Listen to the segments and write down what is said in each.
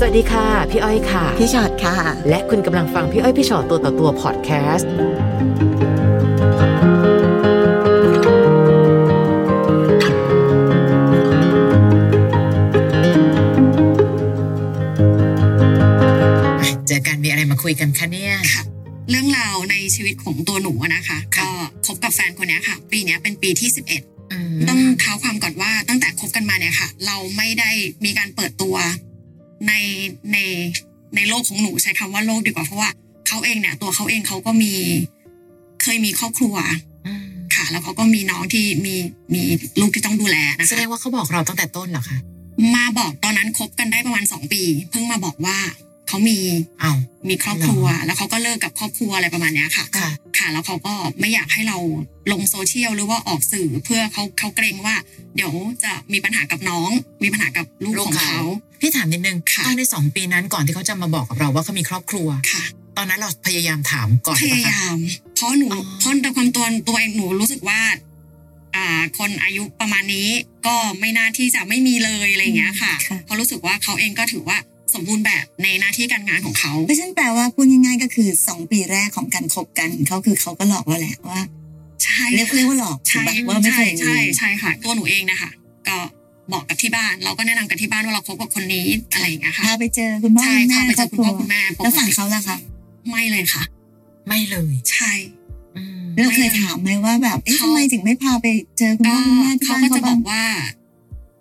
สวัสดีค่ะ พี่อ้อยค่ะ พี่ชอดค่ะ และคุณกำลังฟังพี่อ้อยพี่ชอตตัวต่อตัวพอดแคสต์เจอกันมีอะไรมาคุยกันคะเนี่ยเรื่องราวในชีวิตของตัวหนูอะนะคะค่ะก็คบกับแฟนคนเนี้ยค่ะ ปีเนี้ยเป็นปีที่ 11อืมต้องเท้าความก่อนว่าตั้งแต่คบกันมาเนี่ยค่ะ เราไม่ได้มีการเปิดตัว ในในในโลกของหนูใช้คำว่าโลกดีกว่าเพราะว่าเขาเองเนี่ย ตัวเขาเองเขาก็มีเคยมีครอบครัวอืมค่ะ แล้วเขาก็มีน้องที่มีมีลูกที่ต้องดูแลนะแสคะดงว่าเขาบอกเราตั้งแต่ต้นเหรอคะมาบอกตอนนั้นคบกันได้ประมาณสองปี เพิ่งมาบอกว่า เขามีอ้าวมีครอบครัว แล้วเขาก็เลิกกับครอบครัวอะไรประมาณเนี้ยค่ะค่ะ ค่ะแล้วเขาก็ไม่อยากให้เราลงโซเชียลหรือว่าออกสื่อเพื่อเขาเขาเกรงว่า เดี๋ยวจะมีปัญหากับน้อง มีปัญหากับลูกลูกของเขาเขาพี่ถามนิดนึงค่ะตอนในสองปีนั้นก่อนที่เขาจะมาบอกกับเราว่าเขามีครอบครัวค่ะ ตอนนั้นเราพยายามถามก่อนพหรือเปยาล่าคะยามเพราะหนูอ๋อเพราะในความตัวตัวเองหนูรู้สึกว่าอ่าคนอายุประมาณนี้ก็ไม่น่าที่จะไม่มีเลยอะไรอย่างเงี้ยค่ะค่ะเพราะรู้สึกว่าเขาเองก็ถือว่า สมบูรณ์แบบในหน้าที่การงานของเขาเพราะฉะนั้นแปลว่าพูดง่ายๆก็คือสองปีแรกของการคบกันเขาคือเขาก็หลอกเราแหละว่าใช่เรียกเรียกว่าหลอกถูกใช่ปะว่าไม่เคใช่ยมีใช่ใช่ค่ะ ตัวหนูเองนะคะก็บอกกับที่บ้าน เราก็แนะนำกับที่บ้านว่าเราคบกับคนนี้อะไรอย่างเงี้ยค่ะพาไปเจอคุณพ่อใช่คุณแม่พาไปคเจรออบคุณครัพ่วอคุณแม่ปกติแล้วฝั่งเขาล่ะคะไม่เลยค่ะ ไม่เลยใช่อืมเราเคยถามไหมว่าแบบเอ๊ะเขาทำไมถึงไม่พาไปเจอคุณก็พ่อคุณแม่ที่เขาบ้านก็เขาจะบบ้าองกว่า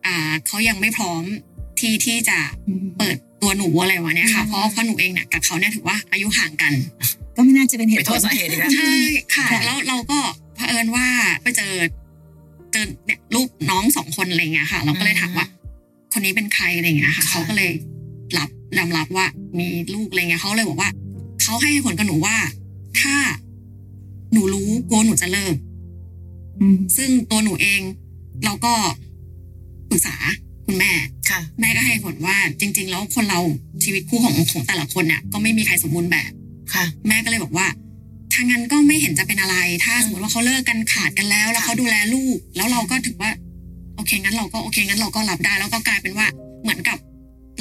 อ่าเขายังไม่พร้อมที่ที่จะอืมเปิด ตัวหนูอะไรวะเนี่ยค่ะอืมเพราะเพราะหนูเองเนี่ยกับเขาเนี่ยถือว่าอายุห่างกัน ก็ไม่น่าจะเป็นเหไปตุโทผษลสาเหตุอีกแล้วใช่ค่ะค่ะแล้วเราก็เผอิญว่าไปเจอเจอเนี่ยรูปน้องสองคนอะไรเงี้ยค่ะ เราก็เลยถามว่า คนนี้เป็นใครอะไรเงี้ยค่ะค่ะเขาก็เลยรับยอมรับว่ามีลูกอะไรเงี้ยเขาเลยบอกว่าเขาให้เหตุผลกับหนูว่า ถ้าหนูรู้กลัวหนูจะเลิกอืมซึ่งตัวหนูเองเราก็ปรึกษา คุณแม่ค่ะ แม่ก็ให้ผลว่าจริง ๆ แล้วคนเราชีวิตคู่ของของแต่ละคนเนี่ยก็ไม่มีใครสมบูรณ์แบบค่ะ แม่ก็เลยบอกว่าถ้างั้นก็ไม่เห็นจะเป็นอะไร ถ้าสมมติว่าเขาเลิกกันขาดกันแล้ว แล้วค่ะเขาดูแลลูก แล้วเราก็ถือว่า โอเคงั้นเราก็โอเคงั้นเราก็รับได้ แล้วก็กลายเป็นว่าเหมือนกับ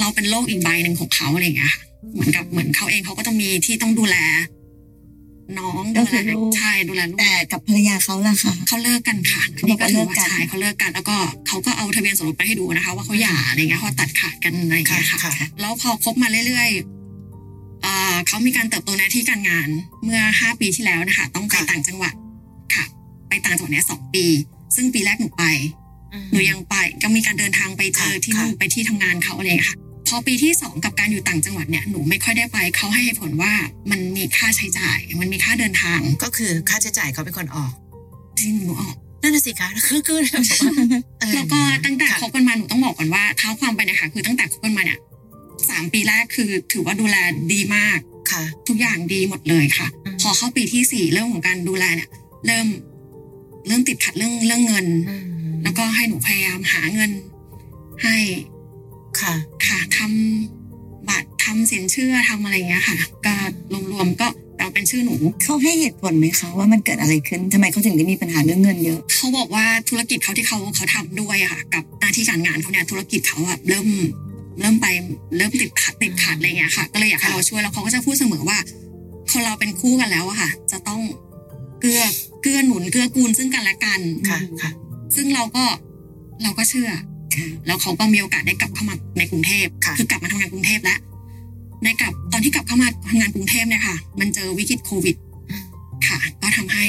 เราเป็นโลกอีกใบหนึ่งของเขาอะไรอย่างเงี้ยค่ะเหมือนกับเหมือนเขาเองเขาก็ต้องมีที่ต้องดูแล น้องก็ดูคืแลอลูกใช่ดูแลลูกแต่กับภรรยาเขาล่ะคะเขาเลิกกันค่ะอันเขานี้บก็อกว่าถืเลิอกว่ากันใช่เขาเลิกกัน แล้วก็เขาก็เอาทะเบียนสมรสไปให้ดูนะคะ ว่าเขาหย่าอะไรเงี้ยเขาตัดขาดกันอะไรอย่างค่ะเงี้ยค่ะค่ะ แล้วพอคบมาเรื่อยๆเอ่อเขามีการเติบโตในหน้าที่การงานเมื่อห้าปีที่แล้วนะคะ ต้องไปค่ะต่างจังหวัดค่ะ ไปต่างจังหวัดเนี้ยสองปี ซึ่งปีแรกหนูไปอืมหนูยังไปก็มีการเดินทางไปเจอค่ะที่นู่นค่ะไปที่ทำงานเขาอะไรอย่างเงี้ยค่ะพ อปีที่สองกับการอยู่ต่างจังหวัดเนี่ยหนูไม่ค่อยได้ไปเขาให้เหตุผลว่ามันมีค่าใช้จ่าย มันมีค่าเดินทาง ก็คือค่าใช้จ่ายเขาเป็นคนออกที่หนูออกนั่นน่ะสิคะคือคือแบบว่าเออแล้วก็ตั้งแต่ค่ะคบกันมาหนูต้องบอกก่อนว่าเท้าความไปนะคะคือตั้งแต่คบกันมาเนี่ยสามปีแรกคือถือว่าดูแลดีมากค่ะ ทุกอย่างดีหมดเลยค่ะอืมพอเข้าปีที่สี่เรื่องของการดูแลเนี่ย เริ่มเริ่มติดขัดเรื่องเรื่องเงินอืมแล้วก็ให้หนูพยายามหาเงิน ให้ ค่ะ ค่ะทำบัตรทำสินเชื่อทำอะไรอย่างเงี้ยค่ะ ก็รวมๆก็แต่เป็นชื่อหนูเขาให้เหตุผลไหมคะว่ามันเกิดอะไรขึ้นทำไมเขาถึงได้มีปัญหาเรื่องเงินเยอะเขาบอกว่าธุรกิจเขาที่เขาเขาทำด้วยอะค่ะ กับหน้าที่การงานเขาเนี่ยธุรกิจเขาอะเริ่มเริ่มไปเริ่มติดขัดติดขัดอะไรเงี้ยค่ะ ก็เลยอยากให้ค่ะเราช่วยแล้วเขาก็จะพูดเสมอว่าคนเราเป็นคู่กันแล้วอะค่ะ จะต้องเกื้อเกื้อหนุนเกื้อกูลซึ่งกันและกันค่ะค่ะซึ่งเราก็เราก็เชื่อค่ะ แล้วเขาก็มีโอกาสได้กลับเข้ามาในกรุงเทพค่ะอกลับมาทำงานกรุงเทพแล้วในกลับตอนที่กลับเข้ามาทำงานกรุงเทพเนี่ยค่ะ มันเจอวิกฤตโควิด ค่ะ ก็ทำให้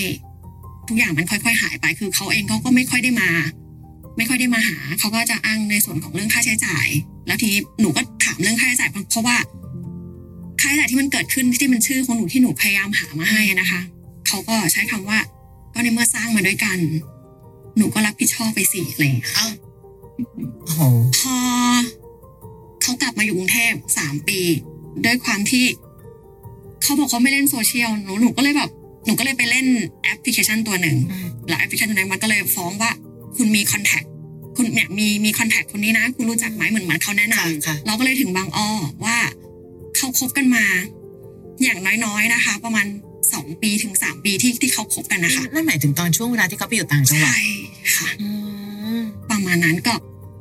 ทุกอย่างมันค่อยๆหายไป คือเขาเองเขาก็ไม่ค่อยได้มา ไม่ค่อยได้มาหา เขาก็จะอ้างในส่วนของเรื่องค่าใช้จ่าย แล้วทีนี้หนูก็ถามเรื่องค่าใช้จ่ายเพราะเพราะว่าค่าใช้จ่ายที่มันเกิดขึ้นที่มันชื่อของหนูที่หนูพยายามหามาให้นะคะเขาก็ใช้คำว่า ก็ในเมื่อสร้างมาด้วยกัน หนูก็รับผิดชอบไปสิอะไรอย่างเงี้ยเอ้าโอ้โห พอเขากลับมาอยู่กรุงเทพสามปี ด้วยความที่เขาบอกเขาไม่เล่นโซเชียลหนูหนูก็เลยแบบหนูก็เลยไปเล่นแอปพลิเคชันตัวหนึ่งอืมแล้วแอปพลิเคชันตัวนั้นมันก็เลยฟ้องว่า คุณมี contact คุณเนี่ยมีมี contact คนนี้นะ คุณรู้จักไหมเหมือนเหมือนเขาแนะนำค่ะค่ะเราก็เลยถึงบางอ้อว่าเขาคบกันมา อย่างน้อยๆนะคะ ประมาณสองปีถึงสามปีที่ที่เขาคบกันนะคะนั่นหมายถึงตอนช่วงเวลาที่เขาไปอยู่ต่างจังหวัดใช่ค่ะอืม ประมาณนั้นก็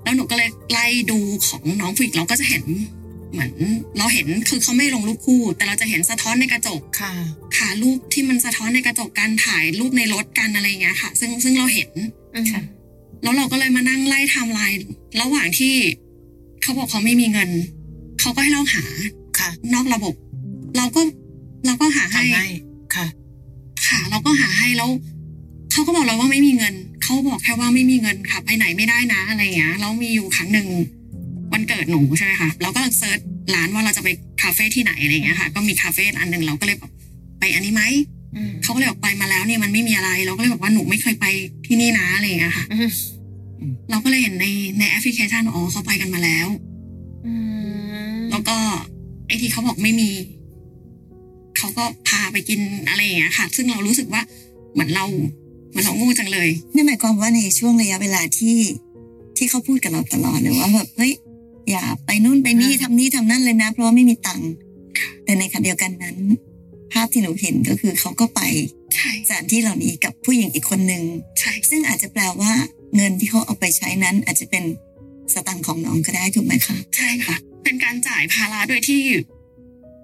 แล้วหนูก็เลยไล่ดูของน้องฟิกเราก็จะเห็นเหมือนเราเห็นคือเขาไม่ลงรูปคู่ แต่เราจะเห็นสะท้อนในกระจกค่ะ ค่ะรูปที่มันสะท้อนในกระจกการถ่ายรูปในรถกันอะไรอย่างเงี้ยค่ะ ซึ่งซึ่งเราเห็นค่ะแล้วเราก็เลยมานั่งไล่ไทม์ไลน์ระหว่างที่เขาบอกเขาไม่มีเงินเขาก็ให้เราหาค่ะ นอกระบบ เราก็เราก็หาให้ทำให้ค่ะ ค่ะ เราก็หาให้แล้ว เขาก็บอกเราว่าไม่มีเงิน เขาบอกแค่ว่าไม่มีเงินค่ะไปไหนไม่ได้นะอะไรอย่างเงี้ยแล้วมีอยู่ครั้งหนึ่งวันเกิดหนูใช่ไหมคะเราก็ search ร้านว่าเราจะไปคาเฟ่ที่ไหนอะไรอย่างเงี้ยค่ะ ก็มีคาเฟ่อันหนึ่งเราก็เลยแบบไปอันนี้ไหมอืมเขาก็เลยบอกไปมาแล้วนี่มันไม่มีอะไร เราก็เลยบอกว่าหนูไม่เคยไปที่นี่นะอะไรอย่างเงี้ยค่ะอืมเราก็เลยเห็นในในแอปพลิเคชันอ๋อเขาไปกันมาแล้วอืมแล้วก็ไอที่เขาบอกไม่มีเขาก็พาไปกินอะไรอย่างเงี้ยค่ะ ซึ่งเรารู้สึกว่าเหมือนเราเห มือนเราโงูจังเลยนั่นหมายความว่าในช่วงระยะเวลาที่ที่เขาพูดกับเราตลอดเลยว่าแบบเฮ้ยอย่าไปนู่นไปนี่ทำนี่ทำนั่นเลยนะ เพราะว่าไม่มีตังค์แต่ในขณะเดียวกันนั้น ภาพที่หนูเห็นก็คือเขาก็ไปใช่สถานที่เหล่านี้กับผู้หญิงอีกคนหนึ่งใช่ซึ่งอาจจะแปลว่าเงินที่เขาเอาไปใช้นั้น อาจจะเป็นสตังค์ของน้องก็ได้ถูกไหมคะใช่ค่ะ เป็นการจ่ายภาระโดยที่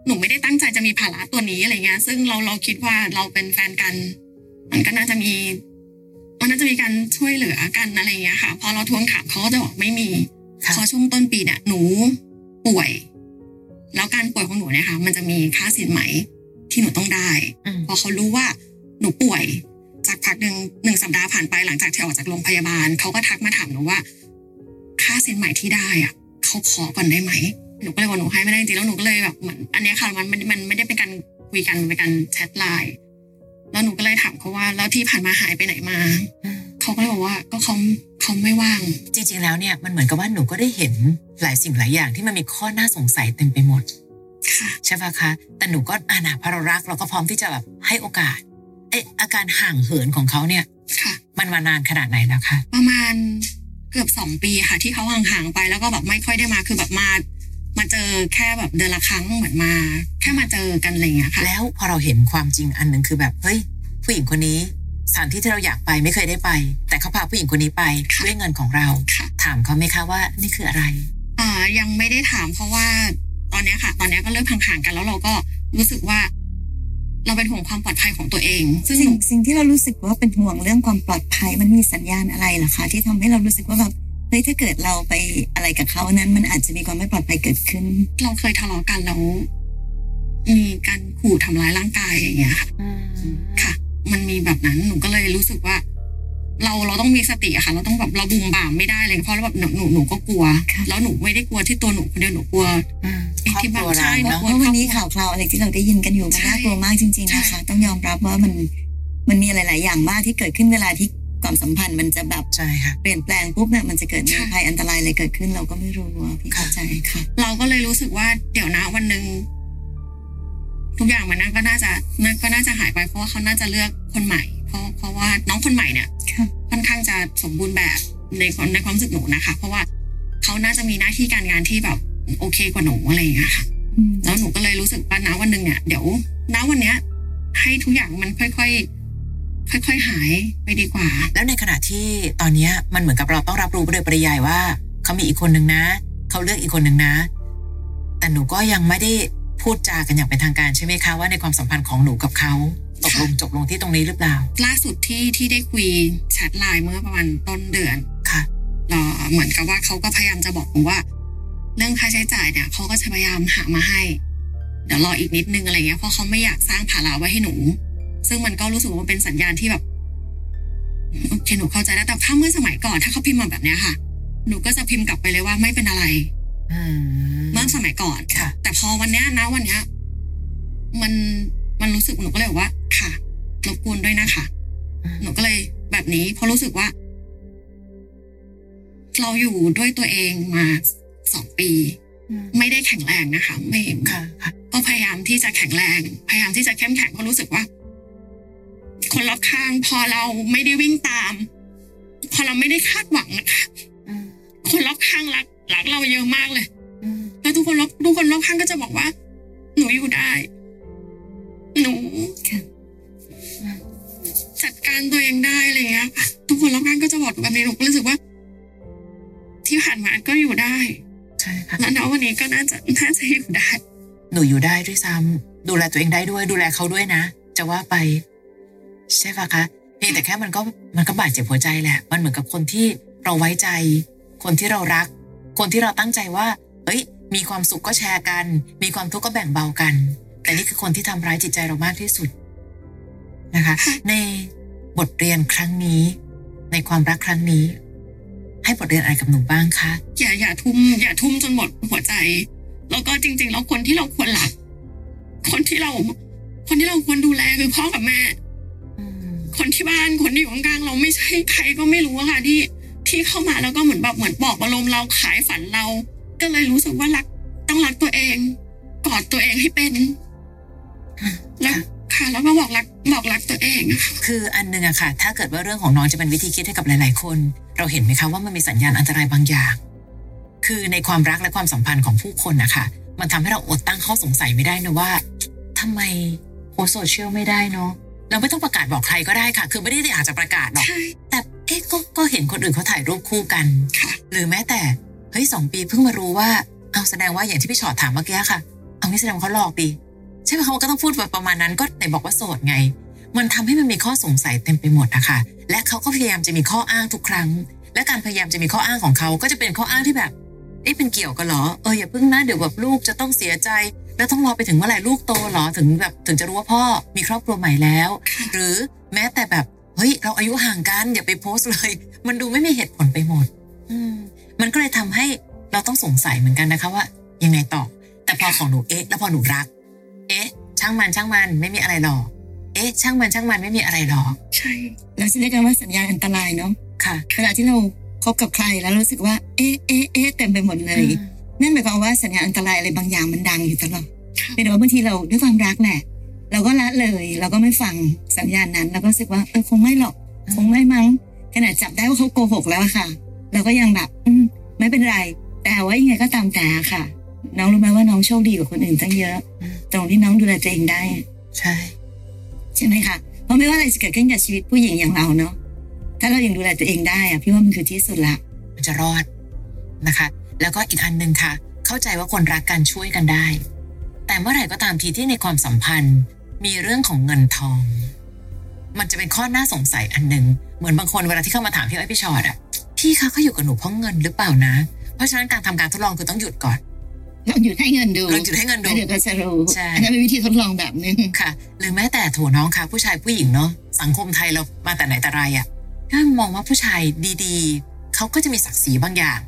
หนูไม่ได้ตั้งใจจะมีภาระตัวนี้อะไรเงี้ย ซึ่งเราเราคิดว่าเราเป็นแฟนกัน มันก็น่าจะมีมันน่าจะมีการช่วยเหลือกันอะไรเงี้ยค่ะ พอเราทวงถามเขาก็จะบอกไม่มีค่ะพอช่วงต้นปีเนี่ยหนูป่วย แล้วการป่วยของหนูเนี่ยค่ะ มันจะมีค่าสินไหมที่หนูต้องได้อืมพอเขารู้ว่าหนูป่วย จากพักหนึ่งหนึ่งสัปดาห์ผ่านไปหลังจากที่ออกจากโรงพยาบาลเขาก็ทักมาถามหนูว่า ค่าสินไหมที่ได้อะเขาขอก่อนได้ไหมหนูก็เลยบอกหนูให้ไม่ได้จริงๆแล้วหนูก็เลยแบบเหมือนอันเนี้ยค่ะมันมันมันไม่ได้เป็นการคุยกันมันเป็นการแชทไลน์ แล้วหนูก็เลยถามเขาว่า แล้วที่ผ่านมาหายไปไหนมาอืมเขาก็เลยบอกว่าก็เขาเขาไม่ว่าง จริง ๆ แล้วเนี่ยมันเหมือนกับว่าหนูก็ได้เห็นหลายสิ่งหลายอย่างที่มันมีข้อน่าสงสัยเต็มไปหมดค่ะใช่ปะคะ แต่หนูก็อ่านะพอเรารักเราก็พร้อมที่จะแบบให้โอกาสเอะอาการห่างเหินของเขาเนี่ยค่ะมันมานานขนาดไหนแล้วคะประมาณเกือบสองปีค่ะ ที่เขาห่างๆไปแล้วก็แบบไม่ค่อยได้มาคือแบบมา มาเจอแค่แบบเดือนละครั้งเหมือนมา แค่มาเจอกันอะไรอย่างเงี้ยค่ะ แล้วพอเราเห็นความจริงอันหนึ่งคือแบบเฮ้ยผู้หญิงคนนี้สถานที่ที่เราอยากไปไม่เคยได้ไป แต่เขาพาผู้หญิงคนนี้ไปค่ะด้วยเงินของเราค่ะถามเขาไหมคะว่านี่คืออะไรอ่ายังไม่ได้ถามเพราะว่าตอนเนี้ยค่ะ ตอนเนี้ยก็เริ่มห่างๆกันแล้วเราก็รู้สึกว่า เราเป็นห่วงความปลอดภัยของตัวเองซึ่งหสิ่งนูสิ่งที่เรารู้สึกว่าเป็นห่วงเรื่องความปลอดภัยมันมีสัญญาณอะไรเหรอคะที่ทำให้เรารู้สึกว่าแบบ เฮ้ยถ้าเกิดเราไปอะไรกับเขานั้นมันอาจจะมีความไม่ปลอดภัยเกิดขึ้น เราเคยทะเลาะกันแล้วมีการขู่ทำร้ายร่างกายอย่างเงี้ยค่ะค่ะ มันมีแบบนั้นหนูก็เลยรู้สึกว่า เราเราต้องมีสติอะค่ะ เราต้องแบบเราบุมบ่ามไม่ได้เลยเพราะเราแบบหนูหนูหนูก็กลัวค่ะแล้วหนูไม่ได้กลัวที่ตัวหนูคนเดียวหนูกลัวอืมไอ้ครอบที่ครัวบ้านใช่เราเนเนาะอะเพราะวันนี้ข่าวคราวอะไรที่เราได้ยินกันอยู่มันใช่น่ากลัวมากจริง ๆนะคะใช่ต้องยอมรับว่ามันมันมีอะไรหลายอย่างมากที่เกิดขึ้นเวลาที่ ความสัมพันธ์มันจะแบบใช่ค่ะเปลี่ยนแปลงปุ๊บเนี่ยมันจะเกิดมีใช่ภัยอันตรายอะไรเกิดขึ้นเราก็ไม่รู้อะพี่เข้าใจค่ะ เราก็เลยรู้สึกว่าเดี๋ยวนะวันหนึ่งทุกอย่างมันน่าก็น่าจะน่าก็น่าจะหายไปเพราะว่าเขาน่าจะเลือกคนใหม่ เพราะเพราะว่าน้องคนใหม่เนี่ยค่ะค่อนข้างจะสมบูรณ์แบบในความในความรู้สึกหนูนะคะ เพราะว่าเขาน่าจะมีหน้าที่การงานที่แบบโอเคกว่าหนูอะไรอย่างเงี้ยค่ะอืมแล้วหนูก็เลยรู้สึกว่าณวันหนึ่งเนี่ยเดี๋ยวณวันเนี้ย ให้ทุกอย่างมันค่อย ๆ ค่อยๆหายไปดีกว่า แล้วในขณะที่ตอนเนี้ยมันเหมือนกับเราต้องรับรู้โดยปริยายว่าเขามีอีกคนหนึ่งนะ เขาเลือกอีกคนหนึ่งนะ แต่หนูก็ยังไม่ได้พูดจากันอย่างเป็นทางการใช่ไหมคะว่าในความสัมพันธ์ของหนูกับเขาตกลงจบลงที่ตรงนี้หรือเปล่า ล่าสุดที่ที่ได้คุยแชทไลน์เมื่อประมาณต้นเดือนค่ะเอ่อเหมือนกับว่าเขาก็พยายามจะบอกหนูว่า เรื่องค่าใช้จ่ายเนี่ยเขาก็จะพยายามหามาให้ เดี๋ยวรออีกนิดนึงอะไรเงี้ยเพราะเขาไม่อยากสร้างภาระไว้ให้หนู ซึ่งมันก็รู้สึกว่าเป็นสัญญาณที่แบบโอเคหนูเข้าใจแล้วแต่ถ้าเมื่อสมัยก่อนถ้าเขาพิมพ์มาแบบเนี้ยค่ะ หนูก็จะพิมพ์กลับไปเลยว่าไม่เป็นอะไรอืมเมื่อสมัยก่อนค่ะแต่พอวันเนี้ยนะวันเนี้ยมันมันรู้สึกหนูก็เลยบอกว่า ค่ะรบกวนด้วยนะคะ หนูก็เลยแบบนี้เพราะรู้สึกว่า เราอยู่ด้วยตัวเองมาสองปีอืมไม่ได้แข็งแรงนะคะ ไม่ค่ะค่ะก็พยายามที่จะแข็งแรง พยายามที่จะเข้มแข็งเพราะรู้สึกว่า คนรอบข้าง พอเราไม่ได้วิ่งตาม พอเราไม่ได้คาดหวังนะคะอืมคนรอบข้างรักรักเราเยอะมากเลยอืมแล้วทุกคนรอบทุกคนรอบข้างก็จะบอกว่า หนูอยู่ได้ หนูค่ะจัดการตัวเองได้อะไรอย่างเงี้ยค่ะทุกคนรอบข้างก็จะบอกแบบนี้หนูก็รู้สึกว่า ที่ผ่านมาก็อยู่ได้ใช่แล้วนะวันนี้ก็น่าจะน่าจะอยู่ได้ หนูอยู่ได้ด้วยซ้ำดูแลตัวเองได้ด้วย ดูแลเขาด้วยนะ จะว่าไป ใช่ปะคะเพียงแต่แค่มันก็มันก็บาดเจ็บหัวใจแหละ มันเหมือนกับคนที่เราไว้ใจ คนที่เรารัก คนที่เราตั้งใจว่า เฮ้ย มีความสุขก็แชร์กัน มีความทุกข์ก็แบ่งเบากัน แต่นี่คือคนที่ทำร้ายจิตใจเรามากที่สุดนะคะ ในบทเรียนครั้งนี้ ในความรักครั้งนี้ ให้บทเรียนอะไรกับหนูบ้างคะอย่าอย่าทุ่มอย่าทุ่มจนหมดหัวใจ แล้วก็จริงๆแล้วคนที่เราควรรัก คนที่เรา คนที่เราควรดูแลคือพ่อกับแม่ ที่บ้านคนที่อยู่ข้างๆเราไม่ใช่ใครก็ไม่รู้อะค่ะที่ที่เข้ามาแล้วก็เหมือนแบบเหมือนบอกอารมณ์เราขายฝันเรา ก็เลยรู้สึกว่ารักต้องรักตัวเองกอดตัวเองให้เป็นแล้วค่ะแล้วก็บอกรักบอกรักตัวเองอะค่ะคืออันหนึงอะค่ะ ถ้าเกิดว่าเรื่องของน้องจะเป็นวิธีคิดให้กับหลาย ๆ คน เราเห็นไหมคะว่ามันมีสัญญาณอันตรายบางอย่าง คือในความรักและความสัมพันธ์ของผู้คนนะคะมันทำให้เราอดตั้งข้อสงสัยไม่ได้นะว่าทำไมโพสต์โซเชียลไม่ได้เนาะ เราไม่ต้องประกาศบอกใครก็ได้ค่ะ คือไม่ได้อยากจะประกาศหรอกใช่แต่เอ๊ะก็ก็เห็นคนอื่นเขาถ่ายรูปคู่กันค่ะหรือแม้แต่เฮ้ยสองปีเพิ่งมารู้ว่า เอาแสดงว่าอย่างที่พี่ชอตถามเมื่อกี้ค่ะ เอางี้แสดงว่าเขาหลอกดีใช่ไหมเขาก็ต้องพูดแบบประมาณนั้นก็ไหนบอกว่าโสดไง มันทำให้มันมีข้อสงสัยเต็มไปหมดอะค่ะ และเขาก็พยายามจะมีข้ออ้างทุกครั้ง และการพยายามจะมีข้ออ้างของเขาก็จะเป็นข้ออ้างที่แบบเอ๊ะเป็นเกี่ยวกันเหรอเอออย่าเพิ่งนะเดี๋ยวแบบลูกจะต้องเสียใจ แล้วต้องรอไปถึงเมื่อไหร่ลูกโตเหรอถึงแบบถึงจะรู้ว่าพ่อมีครอบครัวใหม่แล้ว หรือแม้แต่แบบเฮ้ย เราอายุห่างกันอย่าไปโพสต์เลย มันดูไม่มีเหตุผลไปหมด อืม มันก็เลยทำให้เราต้องสงสัยเหมือนกันนะคะว่า ยังไงต่อ แต่พอของหนูเอ๊ะ แล้วพอหนูรัก เอ๊ะ ช่างมันช่างมันไม่มีอะไรหรอกเอ๊ะ ช่างมันช่างมันไม่มีอะไรหรอกใช่เราจะเรียกกันว่าสัญญาณอันตรายเนาะค่ะเวลาที่เราคบกับใครแล้วรู้สึกว่า เอ๊ะเอ๊ะเอ๊ะเต็มไปหมดเลย นั่นหมายความว่าสัญญาณอันตรายอะไรบางอย่างมันดังอยู่ตลอดค่ะเป็นแต่ว่าบางทีเราด้วยความรักแหละ เราก็ละเลย เราก็ไม่ฟังสัญญาณนั้นเราก็รู้สึกว่าเออคงไม่หรอก คงไม่มั้งขนาดจับได้ว่าเขาโกหกแล้วอะค่ะ เราก็ยังแบบ อืมไม่เป็นไร แต่ว่ายังไงก็ตามแต่ค่ะ น้องรู้ไหมว่าน้องโชคดีกว่าคนอื่นตั้งเยอะอืมตรงที่น้องดูแลตัวเองได้ ใช่ ใช่ไหมคะเพราะไม่ว่าอะไรจะเกิดขึ้นกับชีวิตผู้หญิงอย่างเราเนาะถ้าเรายังดูแลตัวเองได้อะพี่ว่ามันคือที่สุดละมันจะรอดนะคะ แล้วก็อีกอันหนึ่งค่ะ เข้าใจว่าคนรักกันช่วยกันได้ แต่เมื่อไหร่ก็ตามทีที่ในความสัมพันธ์ มีเรื่องของเงินทอง มันจะเป็นข้อน่าสงสัยอันหนึ่งเหมือนบางคนเวลาที่เข้ามาถามพี่อ้อยพี่ชอดอะพี่คะเขาอยู่กับหนูเพราะเงินหรือเปล่านะ เพราะฉะนั้นการทำการทดลองคือต้องหยุดก่อนลองหยุดให้เงินดูลองหยุดให้เงินดูแล้วเดี๋ยวก็จะรู้ใช่อันนั้นเป็นวิธีทดลองแบบหนึงค่ะ หรือแม้แต่โถน้องค่ะ ผู้ชายผู้หญิงเนาะสังคมไทยเรามาแต่ไหนแต่ไรอะถ้ามองว่าผู้ชายดีๆเขาก็จะมีศักดิ์ศรีบางอย่าง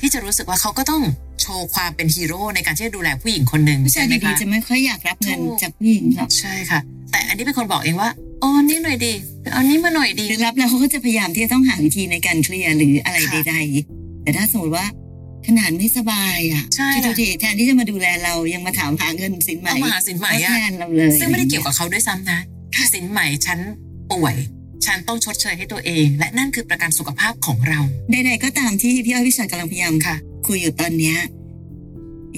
ที่จะรู้สึกว่าเขาก็ต้องโชว์ความเป็นฮีโร่ในการที่จะดูแลผู้หญิงคนหนึ่งผู้ชายใไหมดีคะๆจะไม่ค่อยอยากรับเงินถูกจากผู้หญิงหรอกใช่ค่ะ แต่อันนี้เป็นคนบอกเองว่าอ๋อนี่หน่อยดีเอานี่มาหน่อยดีหรือรับแล้วเขาก็จะพยายามที่จะต้องหาวิธีในการเคลียร์หรืออะไรค่ะใดๆแต่ถ้าสมมติว่าขนาดไม่สบายอะใช่คิดดูดิแทนที่จะมาดูแลเรายังมาถามหาเงินสินไหมเอามาหาสินไหมทดอะแทนเราเลย ซึ่งไม่ได้เกี่ยวกับเขาด้วยซ้ำนะสินไหมฉันป่วย ฉันต้องชดเชยให้ตัวเอง และนั่นคือประกันสุขภาพของเรา ใดๆก็ตามที่พี่อ้อยพี่ชอยกำลังพยายามค่ะ คุยอยู่ตอนเนี้ย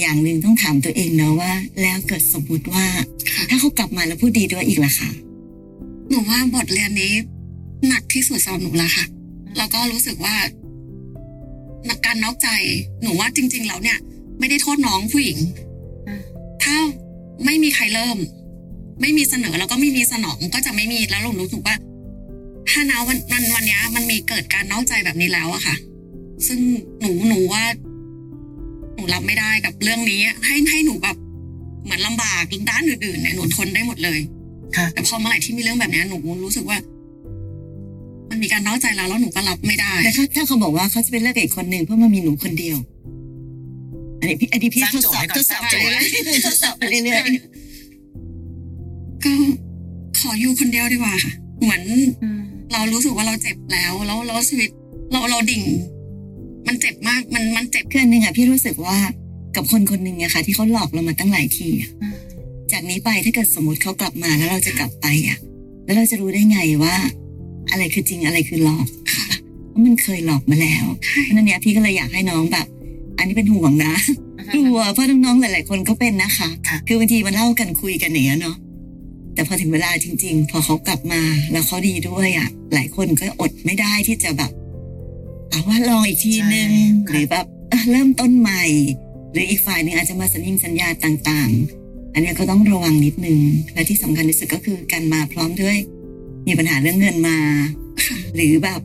อย่างหนึ่งต้องถามตัวเองเนาะว่า แล้วเกิดสมมติว่าค่ะถ้าเขากลับมาแล้วพูดดีด้วยอีกล่ะค่ะ หนูว่าบทเรียนนี้ หนักที่สุดสำหรับหนูแล้วค่ะ แล้วก็รู้สึกว่าการนอกใจ หนูว่าจริง ๆ แล้วเนี่ย ไม่ได้โทษน้องผู้หญิงอืมถ้าไม่มีใครเริ่ม ไม่มีเสนอแล้วก็ไม่มีสนองก็จะไม่มีแล้วหนูรู้สึกว่า ถ้านะวันวันวันเนี้ยมันมีเกิดการนอกใจแบบนี้แล้วอะค่ะ ซึ่งหนูหนูว่า หนูรับไม่ได้กับเรื่องนี้ให้ให้หนูแบบเหมือนลำบากด้านอื่นๆเนี่ยหนูทนได้หมดเลยค่ะแต่พอเมื่อไหร่ที่มีเรื่องแบบเนี้ยหนูรู้สึกว่า มันมีการนอกใจเราแล้วหนูก็รับไม่ได้แต่ถ้าถ้าเขาบอกว่าเขาจะเป็นเลิกกับอีกคนหนึ่งเพื่อมามีหนูคนเดียวอันนี้พี่อันนี้พี่สร้างทดโจสทย์อบให้ก่อนทดสอบสไปร้างโจทย์เรื่อยๆทดสอบไปเรื่อยก็ขออยู่คนเดียวดีกว่าค่ะ เหมือน เรารู้สึกว่าเราเจ็บแล้วแล้วแล้วชีวิตเราเราดิ่ง มันเจ็บมากมันมันเจ็บๆคืออันหนึ่งอะพี่รู้สึกว่ากับคนคนหนึ่งอะค่ะ ที่เขาหลอกเรามาตั้งหลายทีอะจากนี้ไปถ้าเกิดสมมติเขากลับมาแล้วเราจะกลับไปอะแล้วเราจะรู้ได้ไงว่า อะไรคือจริงอะไรคือหลอกค่ะเพราะมันเคยหลอกมาแล้วใช่เพราะฉะนั้นเนี้ยพี่ก็เลยอยากให้น้องแบบ อันนี้เป็นห่วงนะกลัวเพราะน้องๆหลาย ๆ คนก็เป็นนะคะค่ะคือบางทีมันเล่ากันคุยกันอย่างเงี้ยเนาะ แต่พอถึงเวลาจริง ๆ พอเขากลับมาแล้วเขาดีด้วยอะ หลายคนก็อดไม่ได้ที่จะแบบเอาว่าลองอีกทีนึงใช่ค่ะหรือแบบเอ้อเริ่มต้นใหม่ หรืออีกฝ่ายหนึ่งอาจจะมาสัญญิงสัญญาต่าง ๆ อันเนี้ยก็ต้องระวังนิดนึงและที่สำคัญที่สุดก็คือการมาพร้อมด้วย มีปัญหาเรื่องเงินมาค่ะหรือแบบ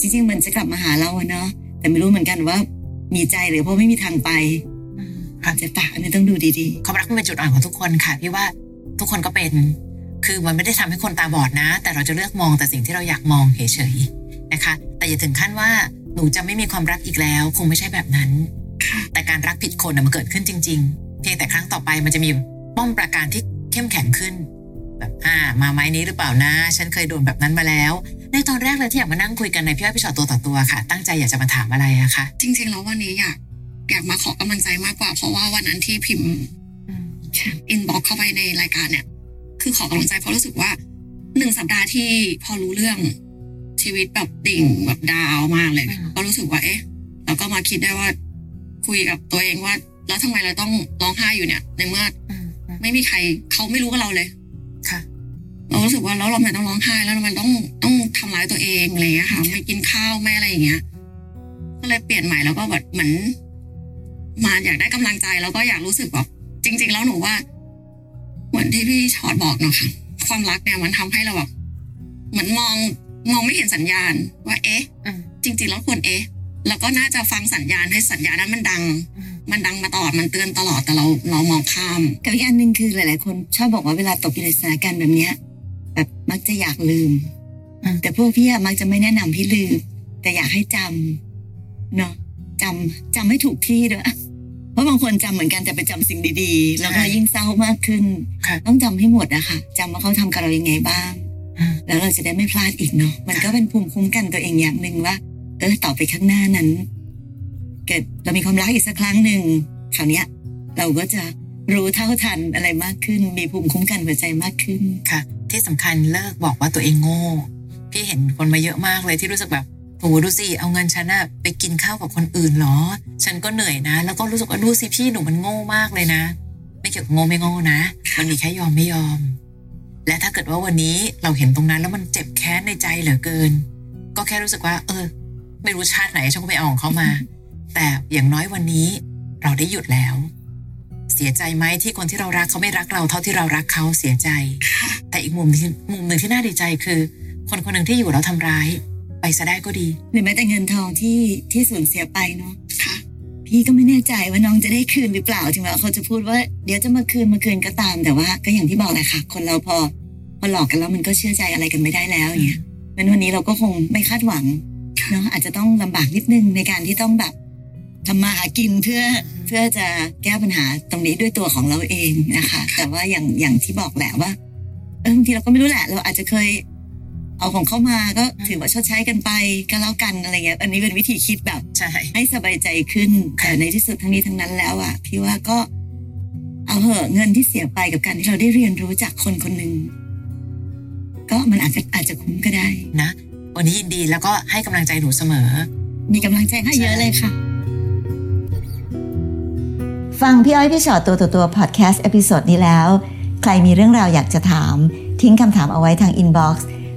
จริงๆมันจะกลับมาหาเราอะเนาะแต่ไม่รู้เหมือนกันว่า มีใจหรือเพราะไม่มีทางไปค่ะอาจจะปะอันนี้ต้องดูดีความรักมันเป็นจุดอ่อนของทุกคนค่ะพี่ว่า ทุกคนก็เป็น คือมันไม่ได้ทำให้คนตาบอดนะ แต่เราจะเลือกมองแต่สิ่งที่เราอยากมองเฉยๆนะคะ แต่อย่าถึงขั้นว่าหนูจะไม่มีความรักอีกแล้ว คงไม่ใช่แบบนั้น แต่การรักผิดคนน่ะมันเกิดขึ้นจริง ๆ เพียงแต่ครั้งต่อไปมันจะมีป้อมประการที่เข้มแข็งขึ้น แบบอ่า มาไม้นี้หรือเปล่านะ ฉันเคยโดนแบบนั้นมาแล้ว ในตอนแรกเลยที่อยากมานั่งคุยกันในพี่อ้อยพี่ชอตตัวต่อตัวค่ะ ตั้งใจอยากจะมาถามอะไรอะคะจริง ๆ แล้ววันนี้อยากอยากมาขอกำลังใจมากกว่า เพราะว่าวันนั้นที่พิมพ์ อินบ็อกเข้าไปในรายการเนี่ย คือขอกำลังใจเพราะรู้สึกว่าหนึ่งสัปดาห์ที่พอรู้เรื่องชีวิตแบบดิ่งแบบดาวมากเลยอืมก็รู้สึกว่าเอ๊ะเราก็มาคิดได้ว่า คุยกับตัวเองว่า แล้วทำไมเราต้องร้องไห้อยู่เนี่ย ในเมื่ออืมอืมไม่มีใครเขาไม่รู้กับเราเลยค่ะเรารู้สึกว่าแล้วเราไม่ต้องร้องไห้แล้วมันต้องต้องทำร้ายตัวเองอะไรอย่างเงี้ยค่ะไม่กินข้าวไม่อะไรอย่างเงี้ย ก็เลยเปลี่ยนใหม่แล้วก็แบบเหมือนมาอยากได้กำลังใจแล้วก็อยากรู้สึกแบบ จริง ๆ แล้วหนูว่า เหมือนที่พี่ชอดบอกเนาะค่ะ ความรักเนี่ยมันทำให้เราแบบเหมือนมองมองไม่เห็นสัญญาณ ว่า เอ๊ะอืมจริง ๆ แล้วควรเอ๊ะแล้วก็น่าจะฟังสัญญาณให้สัญญาณนั้นมันดังอืมมันดังมาตลอดมันเตือนตลอดแต่เราเรามองข้ามๆกับอีกอันหนึ่งคือหลาย ๆ คนชอบบอกว่าเวลาตกอยู่ในสถานการณ์แบบเนี้ย แบบมักจะอยากลืมอืมแต่พวกพี่อะมักจะไม่แนะนำให้ลืม แต่อยากให้จำเนาะจำจำให้ถูกที่ด้วย เพราะบางคนจำเหมือนกันแต่ไปจำสิ่งดีๆ แล้วก็ยิ่งเศร้ามากขึ้นค่ะต้องจำให้หมดอะค่ะจำว่าเขาทำกับเรายังไงบ้างอืมแล้วเราจะได้ไม่พลาดอีกเนาะมันก็เป็นภูมิคุ้มกันตัวเองอย่างหนึ่งว่า เออต่อไปข้างหน้านั้น เกิดเรามีความรักอีกสักครั้งหนึ่งคราวเนี้ย เราก็จะรู้เท่าทันอะไรมากขึ้น มีภูมิคุ้มกันหัวใจมากขึ้นค่ะ ที่สำคัญเลิกบอกว่าตัวเองโง่พี่เห็นคนมาเยอะมากเลยที่รู้สึกแบบ โหดูสิเอาเงินฉันอะไปกินข้าวกับคนอื่นเหรอ ฉันก็เหนื่อยนะ แล้วก็รู้สึกว่าดูสิพี่หนูมันโง่มากเลยนะ ไม่เกี่ยวกับโง่ไม่โง่นะ มันมีแค่ยอมไม่ยอม และถ้าเกิดว่าวันนี้เราเห็นตรงนั้นแล้วมันเจ็บแค้นในใจเหลือเกิน ก็แค่รู้สึกว่า เออ ไม่รู้ชาติไหนฉันก็ไปเอาของเขามา แต่อย่างน้อยวันนี้เราได้หยุดแล้ว เสียใจไหมที่คนที่เรารักเขาไม่รักเราเท่าที่เรารักเขาเสียใจ แต่อีกมุมมุมหนึ่งที่น่าดีใจคือ คนคนหนึ่งที่อยู่แล้วทำร้าย ไปซะได้ก็ดี หรือแม้แต่เงินทองที่ที่สูญเสียไปเนาะค่ะพี่ก็ไม่แน่ใจว่าน้องจะได้คืนหรือเปล่าถึงแม้ว่าเขาจะพูดว่าเดี๋ยวจะมาคืนมาคืนก็ตามแต่ว่า ก็อย่างที่บอกแหละค่ะ คนเราพอพอหลอกกันแล้วมันก็เชื่อใจอะไรกันไม่ได้แล้วอย่างเงี้ยงั้นวันนี้เราก็คงไม่คาดหวังเนาะอาจจะต้องลำบากนิดนึงในการที่ต้องแบบทำมาหากินเพื่อเพื่อจะแก้ปัญหาตรงนี้ด้วยตัวของเราเองนะคะ แต่ว่าอย่างอย่างที่บอกแหละว่าเออบางทีเราก็ไม่รู้แหละ เราอาจจะเคย เอาของเข้ามาก็ถือว่าชดใช้กันไปก็แล้วกันอะไรเงี้ย อันนี้เป็นวิธีคิดแบบใช่ให้สบายใจขึ้นค่ะแต่ในที่สุดทั้งนี้ทั้งนั้นแล้วอะพี่ว่าก็เอาเหอะเงินที่เสียไปกับการที่เราได้เรียนรู้จากคนคนหนึ่งก็มันอาจจะอาจจะคุ้มก็ได้นะ วันนี้ยินดีแล้วก็ให้กำลังใจหนูเสมอ มีกำลังใจให้เยอะเลยค่ะ ฟังพี่อ้อยพี่ชอตตัวต่อตัวพอดแคสต์ episode นี้แล้ว ใครมีเรื่องราวอยากจะถาม ทิ้งคำถามเอาไว้ทาง inbox